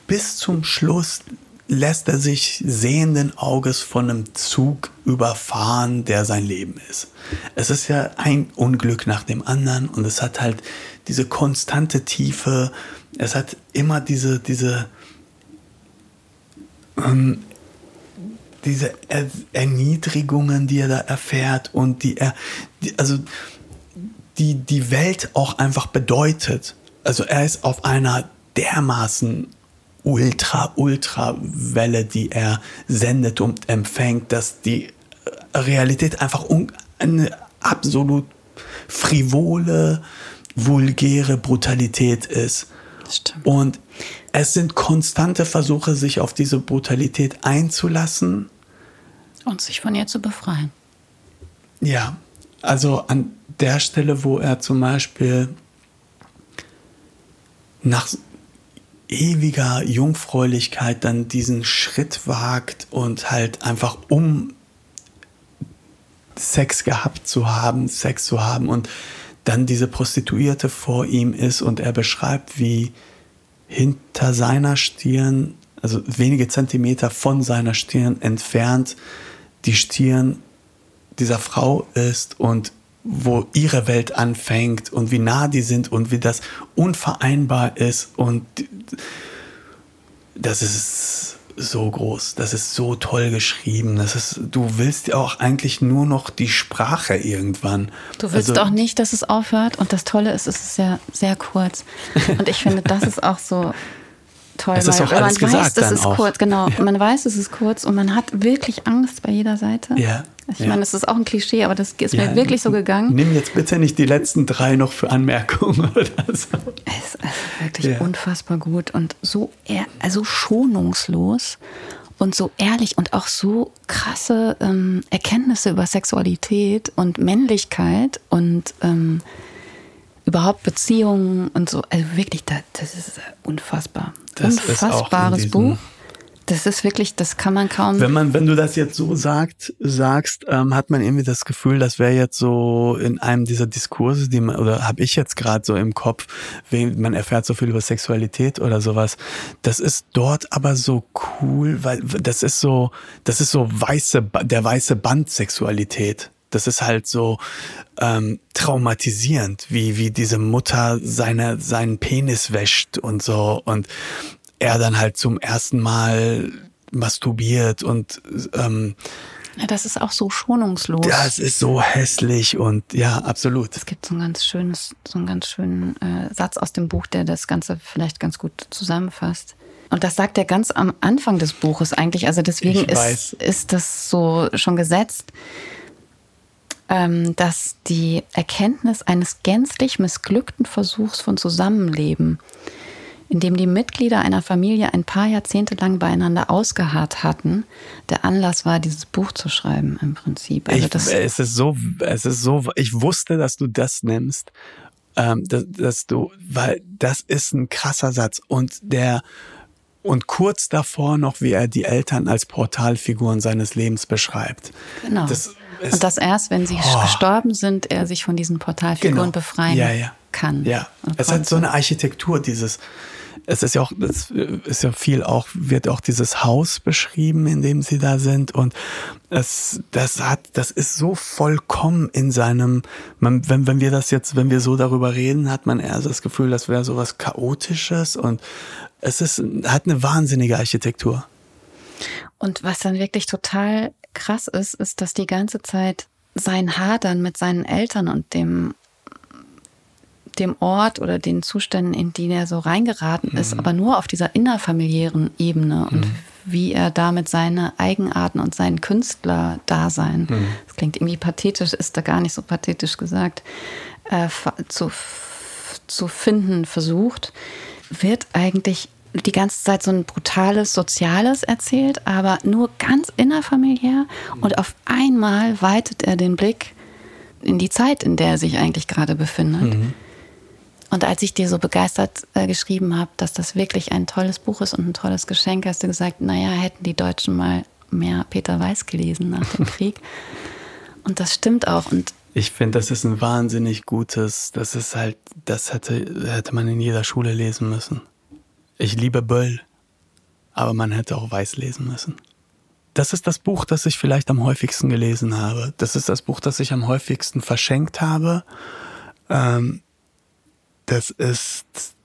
A: bis zum Schluss, lässt er sich sehenden Auges von einem Zug überfahren, der sein Leben ist. Es ist ja ein Unglück nach dem anderen und es hat halt diese konstante Tiefe, es hat immer diese, diese, ähm, diese er Erniedrigungen, die er da erfährt und die er, die, also die die Welt auch einfach bedeutet. Also er ist auf einer dermaßen ultra, ultra Welle, die er sendet und empfängt, dass die Realität einfach eine absolut frivole, vulgäre Brutalität ist.
B: Stimmt.
A: Und es sind konstante Versuche, sich auf diese Brutalität einzulassen.
B: Und sich von ihr zu befreien.
A: Ja, also an der Stelle, wo er zum Beispiel nach ewiger Jungfräulichkeit dann diesen Schritt wagt und halt einfach um Sex gehabt zu haben, Sex zu haben und dann diese Prostituierte vor ihm ist und er beschreibt, wie hinter seiner Stirn, also wenige Zentimeter von seiner Stirn entfernt, die Stirn dieser Frau ist und wo ihre Welt anfängt und wie nah die sind und wie das unvereinbar ist und das ist so groß, das ist so toll geschrieben, das ist, du willst ja auch eigentlich nur noch die Sprache irgendwann.
B: Du willst also, auch nicht, dass es aufhört und das Tolle ist, es ist ja sehr kurz und ich finde, das ist auch so toll,
A: es ist auch alles
B: man
A: gesagt
B: weiß, es ist
A: auch.
B: kurz, genau, ja. man weiß, es ist kurz und man hat wirklich Angst bei jeder Seite.
A: Ja.
B: Ich
A: ja.
B: meine, das ist auch ein Klischee, aber das ist ja, mir wirklich so gegangen.
A: Nimm jetzt bitte nicht die letzten drei noch für Anmerkungen oder so.
B: Es ist also wirklich unfassbar gut und so also schonungslos und so ehrlich und auch so krasse ähm, Erkenntnisse über Sexualität und Männlichkeit und ähm, überhaupt Beziehungen und so. Also wirklich, das, das ist unfassbar.
A: Das
B: Unfassbares Buch. Das ist wirklich, das kann man kaum.
A: Wenn man, wenn du das jetzt so sagt, sagst, ähm, hat man irgendwie das Gefühl, das wäre jetzt so in einem dieser Diskurse, die man, oder habe ich jetzt gerade so im Kopf, man erfährt so viel über Sexualität oder sowas. Das ist dort aber so cool, weil das ist so, das ist so weiße, der weiße Band Sexualität. Das ist halt so ähm, traumatisierend, wie wie diese Mutter seine seinen Penis wäscht und so und er dann halt zum ersten Mal masturbiert und ähm,
B: ja, das ist auch so schonungslos.
A: Das ist so hässlich und ja, absolut.
B: Es gibt so ein ganz schönes, so einen ganz schönen äh, Satz aus dem Buch, der das Ganze vielleicht ganz gut zusammenfasst. Und das sagt er ganz am Anfang des Buches eigentlich. Also deswegen ist, ist das so schon gesetzt, dass die Erkenntnis eines gänzlich missglückten Versuchs von Zusammenleben in dem die Mitglieder einer Familie ein paar Jahrzehnte lang beieinander ausgeharrt hatten, der Anlass war, dieses Buch zu schreiben im Prinzip.
A: Also ich, es ist so, es ist so, ich wusste, dass du das nimmst, ähm, dass, dass du, weil das ist ein krasser Satz und der und kurz davor noch, wie er die Eltern als Portalfiguren seines Lebens beschreibt.
B: Genau. Das und dass erst, wenn sie oh. gestorben sind, er sich von diesen Portalfiguren genau. befreien
A: ja, ja.
B: kann.
A: Ja, es hat so eine Architektur, dieses, es ist ja auch, es ist ja viel auch, wird auch dieses Haus beschrieben, in dem sie da sind. Und es, das hat, das ist so vollkommen in seinem, man, wenn, wenn wir das jetzt, wenn wir so darüber reden, hat man eher das Gefühl, das wäre so was Chaotisches und es ist, hat eine wahnsinnige Architektur.
B: Und was dann wirklich total krass ist, ist, dass die ganze Zeit sein Hadern mit seinen Eltern und dem dem Ort oder den Zuständen, in die er so reingeraten mhm. ist, aber nur auf dieser innerfamiliären Ebene und mhm. wie er damit seine Eigenarten und sein Künstlerdasein, mhm. das klingt irgendwie pathetisch, ist da gar nicht so pathetisch gesagt, äh, zu, zu finden versucht, wird eigentlich die ganze Zeit so ein brutales Soziales erzählt, aber nur ganz innerfamiliär und auf einmal weitet er den Blick in die Zeit, in der er sich eigentlich gerade befindet. Mhm. Und als ich dir so begeistert äh, geschrieben habe, dass das wirklich ein tolles Buch ist und ein tolles Geschenk, hast du gesagt, naja, hätten die Deutschen mal mehr Peter Weiß gelesen nach dem Krieg. Und das stimmt auch. Und
A: ich finde, das ist ein wahnsinnig gutes, das ist halt, das hätte, hätte man in jeder Schule lesen müssen. Ich liebe Böll, aber man hätte auch Weiß lesen müssen. Das ist das Buch, das ich vielleicht am häufigsten gelesen habe. Das ist das Buch, das ich am häufigsten verschenkt habe. Ähm, das ist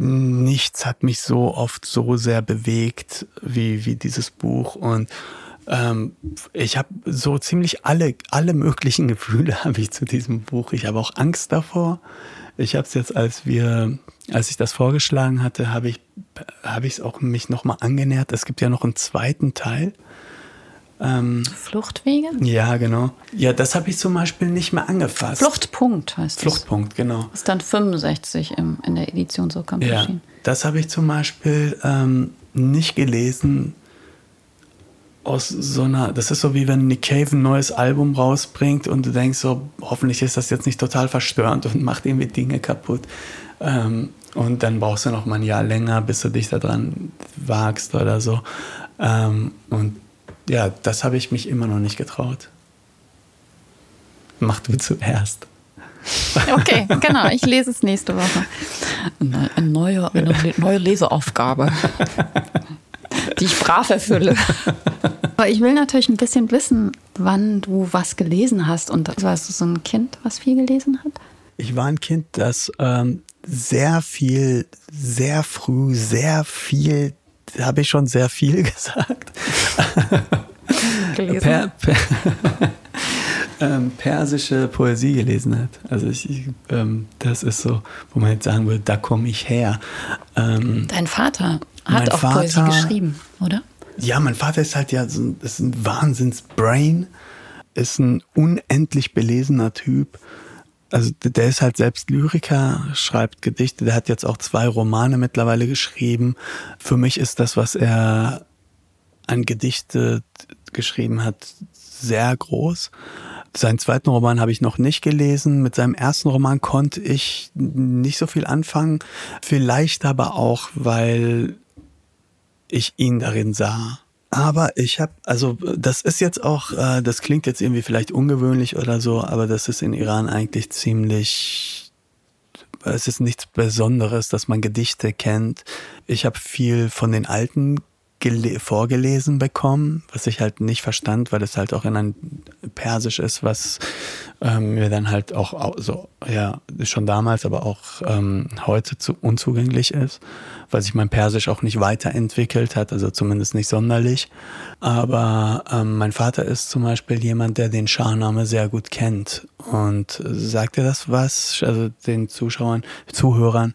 A: nichts hat mich so oft so sehr bewegt wie, wie dieses Buch und ähm, ich habe so ziemlich alle, alle möglichen Gefühle habe ich zu diesem Buch. Ich habe auch Angst davor. Ich habe es jetzt, als wir, als ich das vorgeschlagen hatte, habe ich, habe ich es auch mich nochmal angenähert. Es gibt ja noch einen zweiten Teil.
B: Ähm, Fluchtwege?
A: Ja, genau. Ja, das habe ich zum Beispiel nicht mehr angefasst.
B: Fluchtpunkt heißt
A: es. Fluchtpunkt, genau.
B: Ist dann 65 im, in der Edition so kommt
A: ja, Das habe ich zum Beispiel ähm, nicht gelesen aus so einer, das ist so wie wenn Nick Cave ein neues Album rausbringt und du denkst so, hoffentlich ist das jetzt nicht total verstörend und macht irgendwie Dinge kaputt. Ähm, und dann brauchst du noch mal ein Jahr länger, bis du dich daran wagst oder so. Ähm, und ja, das habe ich mich immer noch nicht getraut. Mach du zuerst.
B: Okay, genau. Ich lese es nächste Woche. Eine, neue, eine neue Leseaufgabe, die ich brav erfülle. Aber ich will natürlich ein bisschen wissen, wann du was gelesen hast. Und warst du so ein Kind, was viel gelesen hat?
A: Ich war ein Kind, das ähm, sehr viel, sehr früh, sehr viel, habe ich schon sehr viel gesagt. Gelesen? Per, per, ähm, persische Poesie gelesen hat. Also ich, ich ähm, das ist so, wo man jetzt sagen würde, da komme ich her.
B: Ähm, Dein Vater hat auch Vater, Poesie geschrieben, oder?
A: Ja, mein Vater ist halt ja so, ist ein Wahnsinns-Brain, ist ein unendlich belesener Typ. Also der ist halt selbst Lyriker, schreibt Gedichte, der hat jetzt auch zwei Romane mittlerweile geschrieben. Für mich ist das, was er an Gedichte geschrieben hat, sehr groß. Seinen zweiten Roman habe ich noch nicht gelesen. Mit seinem ersten Roman konnte ich nicht so viel anfangen. Vielleicht aber auch, weil ich ihn darin sah. Aber ich habe, also das ist jetzt auch, äh, das klingt jetzt irgendwie vielleicht ungewöhnlich oder so, aber das ist in Iran eigentlich ziemlich, es ist nichts Besonderes, dass man Gedichte kennt. Ich habe viel von den alten vorgelesen bekommen, was ich halt nicht verstand, weil es halt auch in ein Persisch ist, was ähm, mir dann halt auch so, ja, schon damals, aber auch ähm, heute zu unzugänglich ist, weil sich mein Persisch auch nicht weiterentwickelt hat, also zumindest nicht sonderlich. Aber ähm, mein Vater ist zum Beispiel jemand, der den Scharname sehr gut kennt. Und sagt er das was, also den Zuschauern, Zuhörern?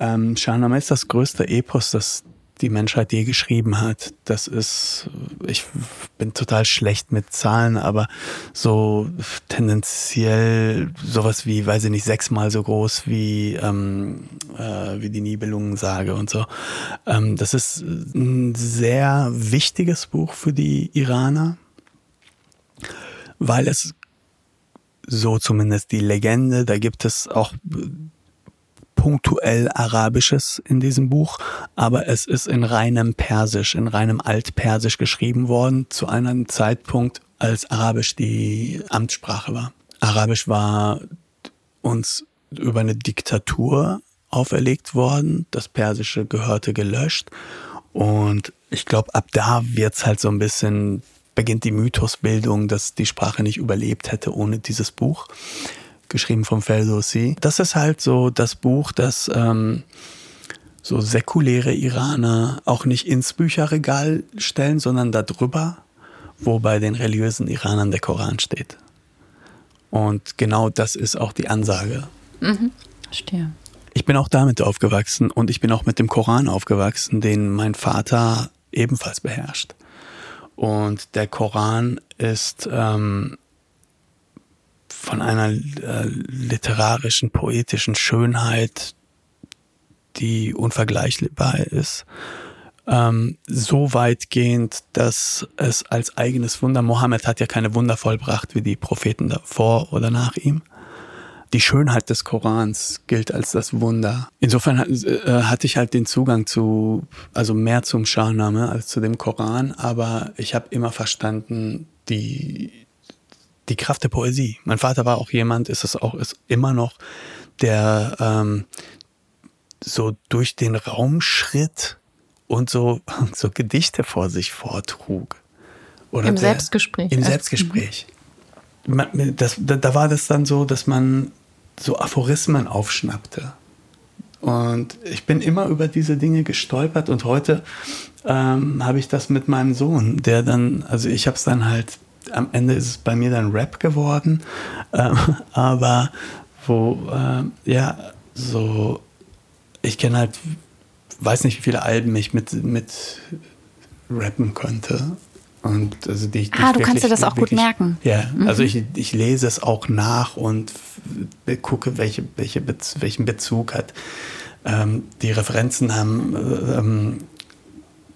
A: Ähm, Shahnameh ist das größte Epos, das die Menschheit je geschrieben hat. Das ist, ich bin total schlecht mit Zahlen, aber so tendenziell sowas wie, weiß ich nicht, sechsmal so groß wie, ähm, äh, wie die Nibelungensage und so. Ähm, das ist ein sehr wichtiges Buch für die Iraner, weil es so zumindest die Legende, da gibt es auch punktuell Arabisches in diesem Buch, aber es ist in reinem Persisch, in reinem Altpersisch geschrieben worden, zu einem Zeitpunkt, als Arabisch die Amtssprache war. Arabisch war uns über eine Diktatur auferlegt worden, das Persische gehörte gelöscht und ich glaube, ab da wird's halt so ein bisschen, beginnt die Mythosbildung, dass die Sprache nicht überlebt hätte ohne dieses Buch geschrieben vom Ferdowsi. Das ist halt so das Buch, das ähm, so säkuläre Iraner auch nicht ins Bücherregal stellen, sondern darüber, wo bei den religiösen Iranern der Koran steht. Und genau das ist auch die Ansage.
B: Mhm, verstehe.
A: Ich bin auch damit aufgewachsen und ich bin auch mit dem Koran aufgewachsen, den mein Vater ebenfalls beherrscht. Und der Koran ist ähm, von einer äh, literarischen, poetischen Schönheit, die unvergleichbar ist. Ähm, so weitgehend, dass es als eigenes Wunder, Mohammed hat ja keine Wunder vollbracht wie die Propheten davor oder nach ihm. Die Schönheit des Korans gilt als das Wunder. Insofern äh, hatte ich halt den Zugang zu, also mehr zum Scharname als zu dem Koran, aber ich habe immer verstanden, die, die Kraft der Poesie. Mein Vater war auch jemand, ist es auch, ist immer noch, der ähm, so durch den Raum schritt und so, so Gedichte vor sich vortrug.
B: Oder Im der, Selbstgespräch.
A: Im Selbstgespräch. Das, da, da war das dann so, dass man so Aphorismen aufschnappte. Und ich bin immer über diese Dinge gestolpert und heute ähm, habe ich das mit meinem Sohn, der dann, also ich habe es dann halt am Ende ist es bei mir dann Rap geworden, ähm, aber wo, äh, ja, so, ich kenne halt, weiß nicht, wie viele Alben ich mit, mit rappen könnte. Und also die,
B: die ah, du wirklich, kannst dir das auch wirklich, gut merken.
A: Ja, mhm. also ich, ich lese es auch nach und gucke, welche, welche Bez, welchen Bezug hat. Ähm, die Referenzen haben ähm,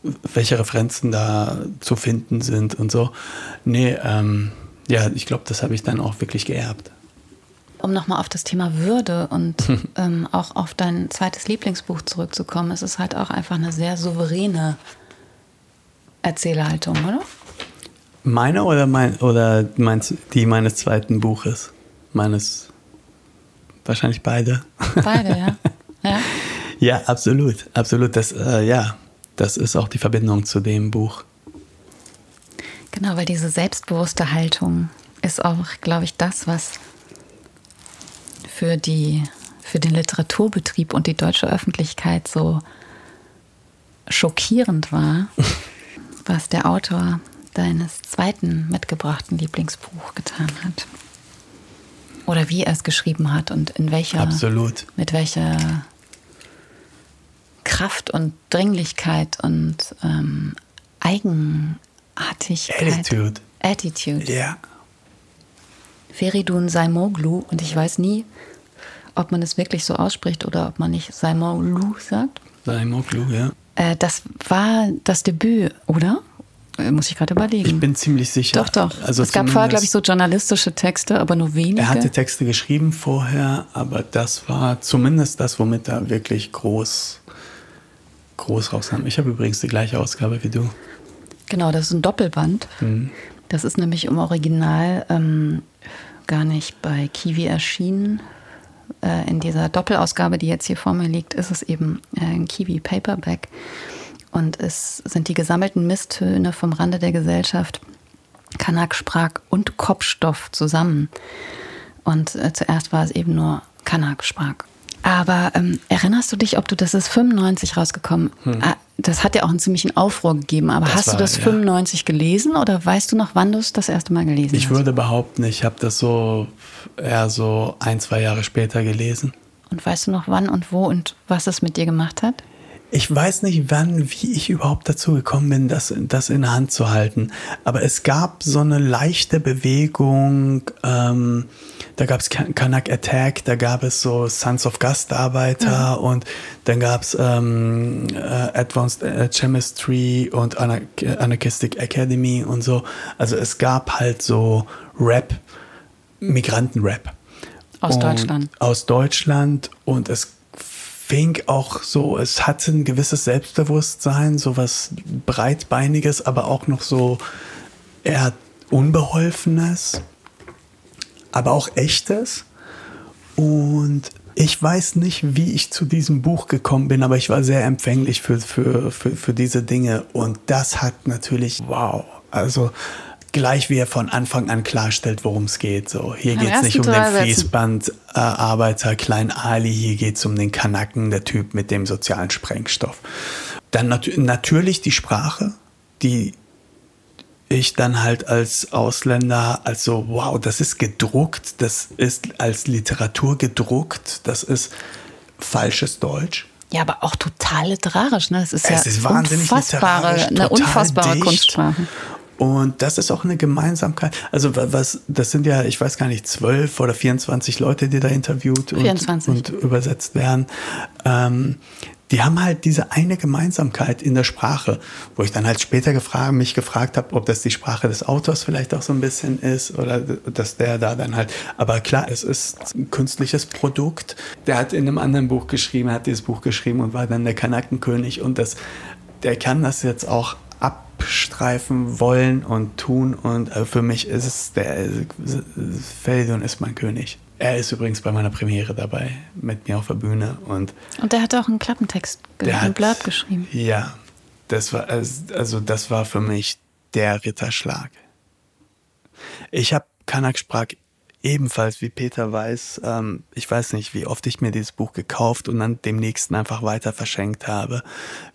A: welche Referenzen da zu finden sind und so. Nee, ähm, ja, ich glaube, das habe ich dann auch wirklich geerbt.
B: Um nochmal auf das Thema Würde und ähm, auch auf dein zweites Lieblingsbuch zurückzukommen, es ist halt auch einfach eine sehr souveräne Erzählhaltung, oder?
A: Meine oder, mein, oder meinst, die meines zweiten Buches? Meines, wahrscheinlich beide.
B: Beide, ja. Ja,
A: ja absolut, absolut. Das, äh, ja, das ist auch die Verbindung zu dem Buch.
B: Genau, weil diese selbstbewusste Haltung ist auch, glaube ich, das, was für, die, für den Literaturbetrieb und die deutsche Öffentlichkeit so schockierend war, was der Autor deines zweiten mitgebrachten Lieblingsbuch getan hat. Oder wie er es geschrieben hat und in welcher.
A: Absolut.
B: Mit welcher Kraft und Dringlichkeit und ähm, Eigenartigkeit.
A: Attitude.
B: Attitude.
A: Ja.
B: Feridun Saimoglu und ich weiß nie, ob man es wirklich so ausspricht oder ob man nicht Saimoglu sagt.
A: Saimoglu, ja.
B: Äh, das war das Debüt, oder? Äh, muss ich gerade überlegen.
A: Ich bin ziemlich sicher.
B: Doch, doch. Also es gab vorher, glaube ich, so journalistische Texte, aber nur wenige.
A: Er hatte Texte geschrieben vorher, aber das war zumindest das, womit er wirklich groß, groß rauskam. Ich habe übrigens die gleiche Ausgabe wie du.
B: Genau, das ist ein Doppelband. Mhm. Das ist nämlich im Original ähm, gar nicht bei Kiwi erschienen. Äh, in dieser Doppelausgabe, die jetzt hier vor mir liegt, ist es eben äh, ein Kiwi Paperback. Und es sind die gesammelten Misstöne vom Rande der Gesellschaft, Kanak, Sprach und Kopfstoff zusammen. Und äh, zuerst war es eben nur Kanak, Sprach. Aber ähm, erinnerst du dich, ob du, das ist 95 rausgekommen, hm. ah, das hat ja auch einen ziemlichen Aufruhr gegeben, aber das hast war, du das ja. 95 gelesen oder weißt du noch, wann du es das erste Mal gelesen
A: ich
B: hast?
A: Ich würde behaupten, ich habe das so eher so ein, zwei Jahre später gelesen.
B: Und weißt du noch wann und wo und was es mit dir gemacht hat?
A: Ich weiß nicht, wann, wie ich überhaupt dazu gekommen bin, das, das in der Hand zu halten. Aber es gab so eine leichte Bewegung. Ähm, da gab es Kanak Attack, da gab es so Sons of Gastarbeiter mhm. und dann gab es ähm, äh, Advanced äh, Chemistry und Anarchistic Academy und so. Also es gab halt so Rap, Migrantenrap.
B: Aus Deutschland.
A: Aus Deutschland und es fing auch so, es hatte ein gewisses Selbstbewusstsein, so was breitbeiniges, aber auch noch so eher unbeholfenes, aber auch echtes. Und ich weiß nicht, wie ich zu diesem Buch gekommen bin, aber ich war sehr empfänglich für, für, für, für diese Dinge. Und das hat natürlich, wow, also gleich wie er von Anfang an klarstellt, worum es geht. So, hier geht es nicht um den Fließbandarbeiter Klein Ali, hier geht es um den Kanaken, der Typ mit dem sozialen Sprengstoff. Dann nat natürlich die Sprache, die ich dann halt als Ausländer, also wow, das ist gedruckt, das ist als Literatur gedruckt, das ist falsches Deutsch.
B: Ja, aber auch total literarisch, ne? Es ist
A: es
B: ja
A: ist wahnsinnig
B: unfassbare, eine unfassbare dicht. Kunstsprache.
A: Und das ist auch eine Gemeinsamkeit. Also was, das sind ja, ich weiß gar nicht, zwölf oder 24 Leute, die da interviewt und, und übersetzt werden. Ähm, die haben halt diese eine Gemeinsamkeit in der Sprache, wo ich dann halt später gefragt, mich gefragt habe, ob das die Sprache des Autors vielleicht auch so ein bisschen ist oder dass der da dann halt, aber klar, es ist ein künstliches Produkt. Der hat in einem anderen Buch geschrieben, hat dieses Buch geschrieben und war dann der Kanakenkönig und das, der kann das jetzt auch abstreifen wollen und tun. Und äh, für mich ist es der Feldon ist mein König. Er ist übrigens bei meiner Premiere dabei, mit mir auf der Bühne. Und,
B: und der hat auch einen Klappentext, einen Blatt geschrieben.
A: Ja, das war, also das war für mich der Ritterschlag. Ich habe Kanak sprach ebenfalls, wie Peter weiß, ähm, ich weiß nicht, wie oft ich mir dieses Buch gekauft und dann dem nächsten einfach weiter verschenkt habe,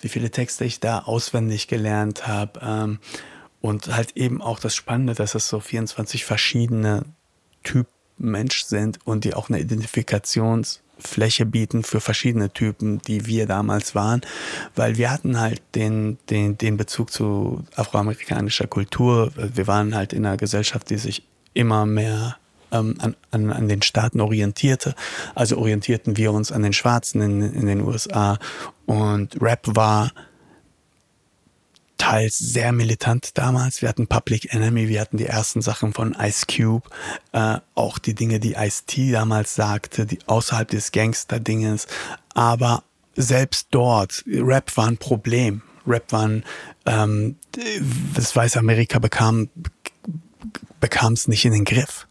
A: wie viele Texte ich da auswendig gelernt habe ähm, und halt eben auch das Spannende, dass es so 24 verschiedene Typen Mensch sind und die auch eine Identifikationsfläche bieten für verschiedene Typen, die wir damals waren, weil wir hatten halt den, den, den Bezug zu afroamerikanischer Kultur. Wir waren halt in einer Gesellschaft, die sich immer mehr ähm, an, an, an den Staaten orientierte. Also orientierten wir uns an den Schwarzen in, in den USA. Und Rap war teils sehr militant damals. Wir hatten Public Enemy, wir hatten die ersten Sachen von Ice Cube, äh, auch die Dinge, die Ice-T damals sagte, die außerhalb des Gangster-Dinges. Aber selbst dort, Rap war ein Problem. Rap waren, ähm, das Weiße Amerika bekam bekam es nicht in den Griff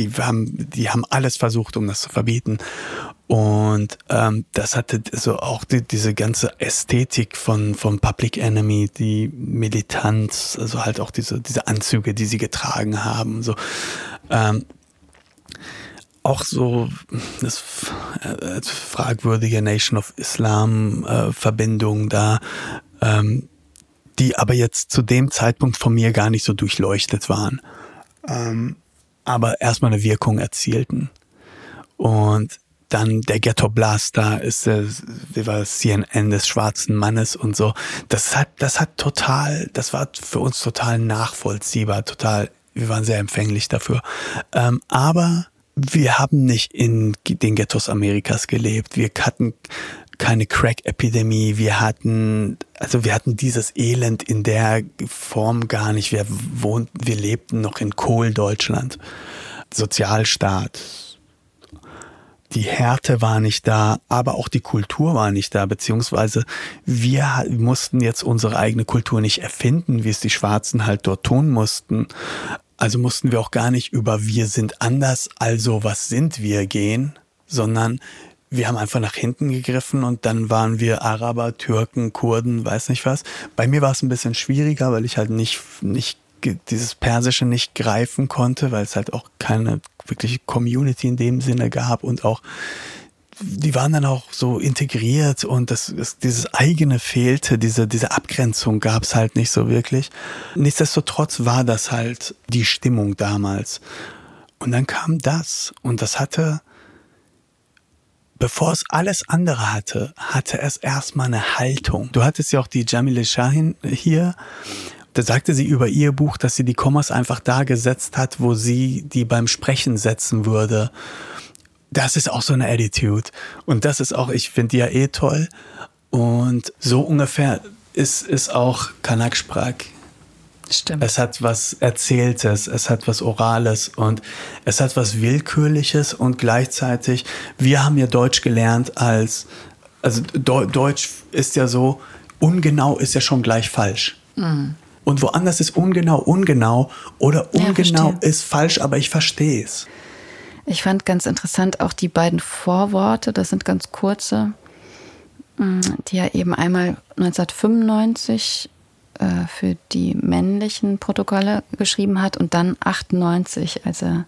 A: die haben, die haben alles versucht, um das zu verbieten. Und ähm, das hatte so auch die, diese ganze Ästhetik von, von Public Enemy, die Militanz, also halt auch diese, diese Anzüge, die sie getragen haben. So, ähm, auch so das äh, fragwürdige Nation of Islam äh, da, ähm, die aber jetzt zu dem Zeitpunkt von mir gar nicht so durchleuchtet waren, ähm, aber erstmal eine Wirkung erzielten. Und dann der Ghetto Blaster ist der, wie war CNN des schwarzen Mannes und so. Das hat, das hat total, das war für uns total nachvollziehbar, total, wir waren sehr empfänglich dafür. Ähm, aber wir haben nicht in den Ghettos Amerikas gelebt. Wir hatten keine Crack-Epidemie. Wir hatten, also wir hatten dieses Elend in der Form gar nicht. Wir wohnten, wir lebten noch in Kohl-Deutschland. Sozialstaat, die Härte war nicht da, aber auch die Kultur war nicht da, beziehungsweise wir mussten jetzt unsere eigene Kultur nicht erfinden, wie es die Schwarzen halt dort tun mussten. Also mussten wir auch gar nicht über wir sind anders, also was sind wir gehen, sondern wir haben einfach nach hinten gegriffen und dann waren wir Araber, Türken, Kurden, weiß nicht was. Bei mir war es ein bisschen schwieriger, weil ich halt nicht, nicht dieses Persische nicht greifen konnte, weil es halt auch keine wirkliche Community in dem Sinne gab und auch die waren dann auch so integriert und das, das dieses eigene fehlte, diese, diese Abgrenzung gab es halt nicht so wirklich. Nichtsdestotrotz war das halt die Stimmung damals. Und dann kam das und das hatte, bevor es alles andere hatte, hatte es erstmal eine Haltung. Du hattest ja auch die Jamile Shahin hier da sagte sie über ihr Buch, dass sie die Kommas einfach da gesetzt hat, wo sie die beim Sprechen setzen würde. Das ist auch so eine Attitude. Und das ist auch, ich finde die ja eh toll. Und so ungefähr ist, ist auch Kanak Sprach.
B: Stimmt.
A: Es hat was Erzähltes, es hat was Orales und es hat was Willkürliches und gleichzeitig, wir haben ja Deutsch gelernt als, also Deutsch ist ja so, ungenau ist ja schon gleich falsch. Mhm und woanders ist ungenau ungenau oder ungenau ja, ist falsch, aber ich verstehe es.
B: Ich fand ganz interessant auch die beiden Vorworte, das sind ganz kurze, mm, die er eben einmal 1995 äh, für die männlichen Protokolle geschrieben hat und dann 98, als er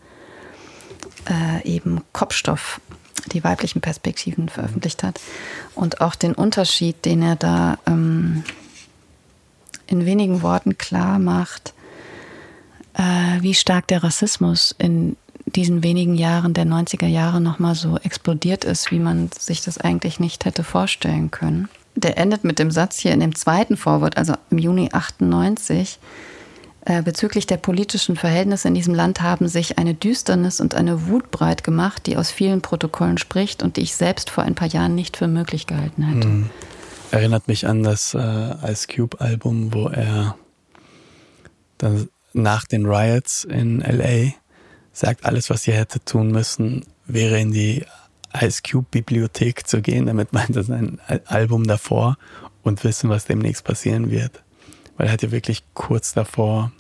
B: äh, eben Kopfstoff, die weiblichen Perspektiven veröffentlicht hat. Und auch den Unterschied, den er da ähm, in wenigen Worten klar macht, äh, wie stark der Rassismus in diesen wenigen Jahren der 90er Jahre nochmal so explodiert ist, wie man sich das eigentlich nicht hätte vorstellen können. Der endet mit dem Satz hier in dem zweiten Vorwort, also im Juni 98. Äh, bezüglich der politischen Verhältnisse in diesem Land haben sich eine Düsternis und eine Wut breit gemacht, die aus vielen Protokollen spricht und die ich selbst vor ein paar Jahren nicht für möglich gehalten hätte. Mhm.
A: Erinnert mich an das äh, Ice Cube Album, wo er dann nach den Riots in LA sagt, alles, was ihr hätte tun müssen, wäre in die Ice Cube Bibliothek zu gehen. Damit meint er sein Album davor und wissen, was demnächst passieren wird. Weil er hat ja wirklich kurz davor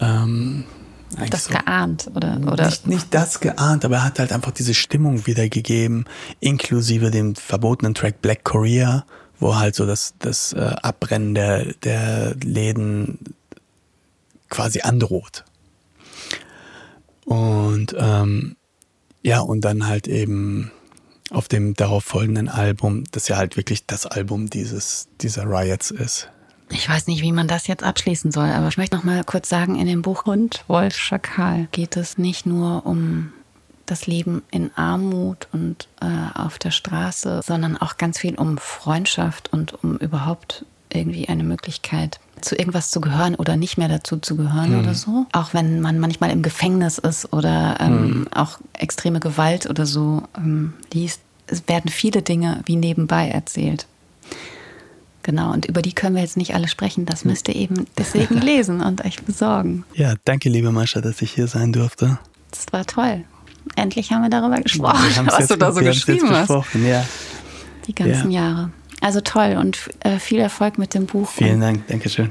A: ähm,
B: das so, geahnt oder, oder?
A: Nicht, nicht das geahnt, aber er hat halt einfach diese Stimmung wiedergegeben, inklusive dem verbotenen Track Black Korea, wo halt so das, das äh, Abbrennen der, der Läden quasi androht. Und ähm, ja, und dann halt eben auf dem darauf folgenden Album, das ja halt wirklich das Album dieses, dieser Riots ist.
B: Ich weiß nicht, wie man das jetzt abschließen soll, aber ich möchte noch mal kurz sagen, in dem Buch Hund, Wolf, Schakal geht es nicht nur um das Leben in Armut und äh, auf der Straße, sondern auch ganz viel um Freundschaft und um überhaupt irgendwie eine Möglichkeit, zu irgendwas zu gehören oder nicht mehr dazu zu gehören mhm. oder so. Auch wenn man manchmal im Gefängnis ist oder ähm, mhm. auch extreme Gewalt oder so ähm, liest, es werden viele Dinge wie nebenbei erzählt. Genau, und über die können wir jetzt nicht alle sprechen. Das müsst ihr eben deswegen lesen und euch besorgen.
A: Ja, danke, liebe Mascha, dass ich hier sein durfte.
B: Das war toll. Endlich haben wir darüber gesprochen, wir was du da so geschrieben hast. Ja. Die ganzen ja. Jahre. Also toll und äh, viel Erfolg mit dem Buch.
A: Vielen Dank, Dankeschön.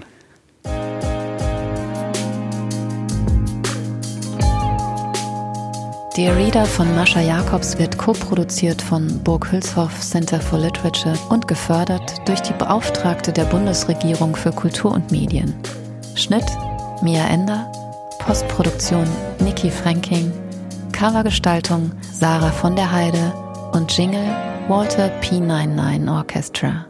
B: Dear Reader von Mascha Jacobs wird co-produziert von Burg Hülshoff Center for Literature und gefördert durch die Beauftragte der Bundesregierung für Kultur und Medien. Schnitt Mia Ender, Postproduktion Niki Franking, Covergestaltung Sarah von der Heide und Jingle Walter P99 Orchestra.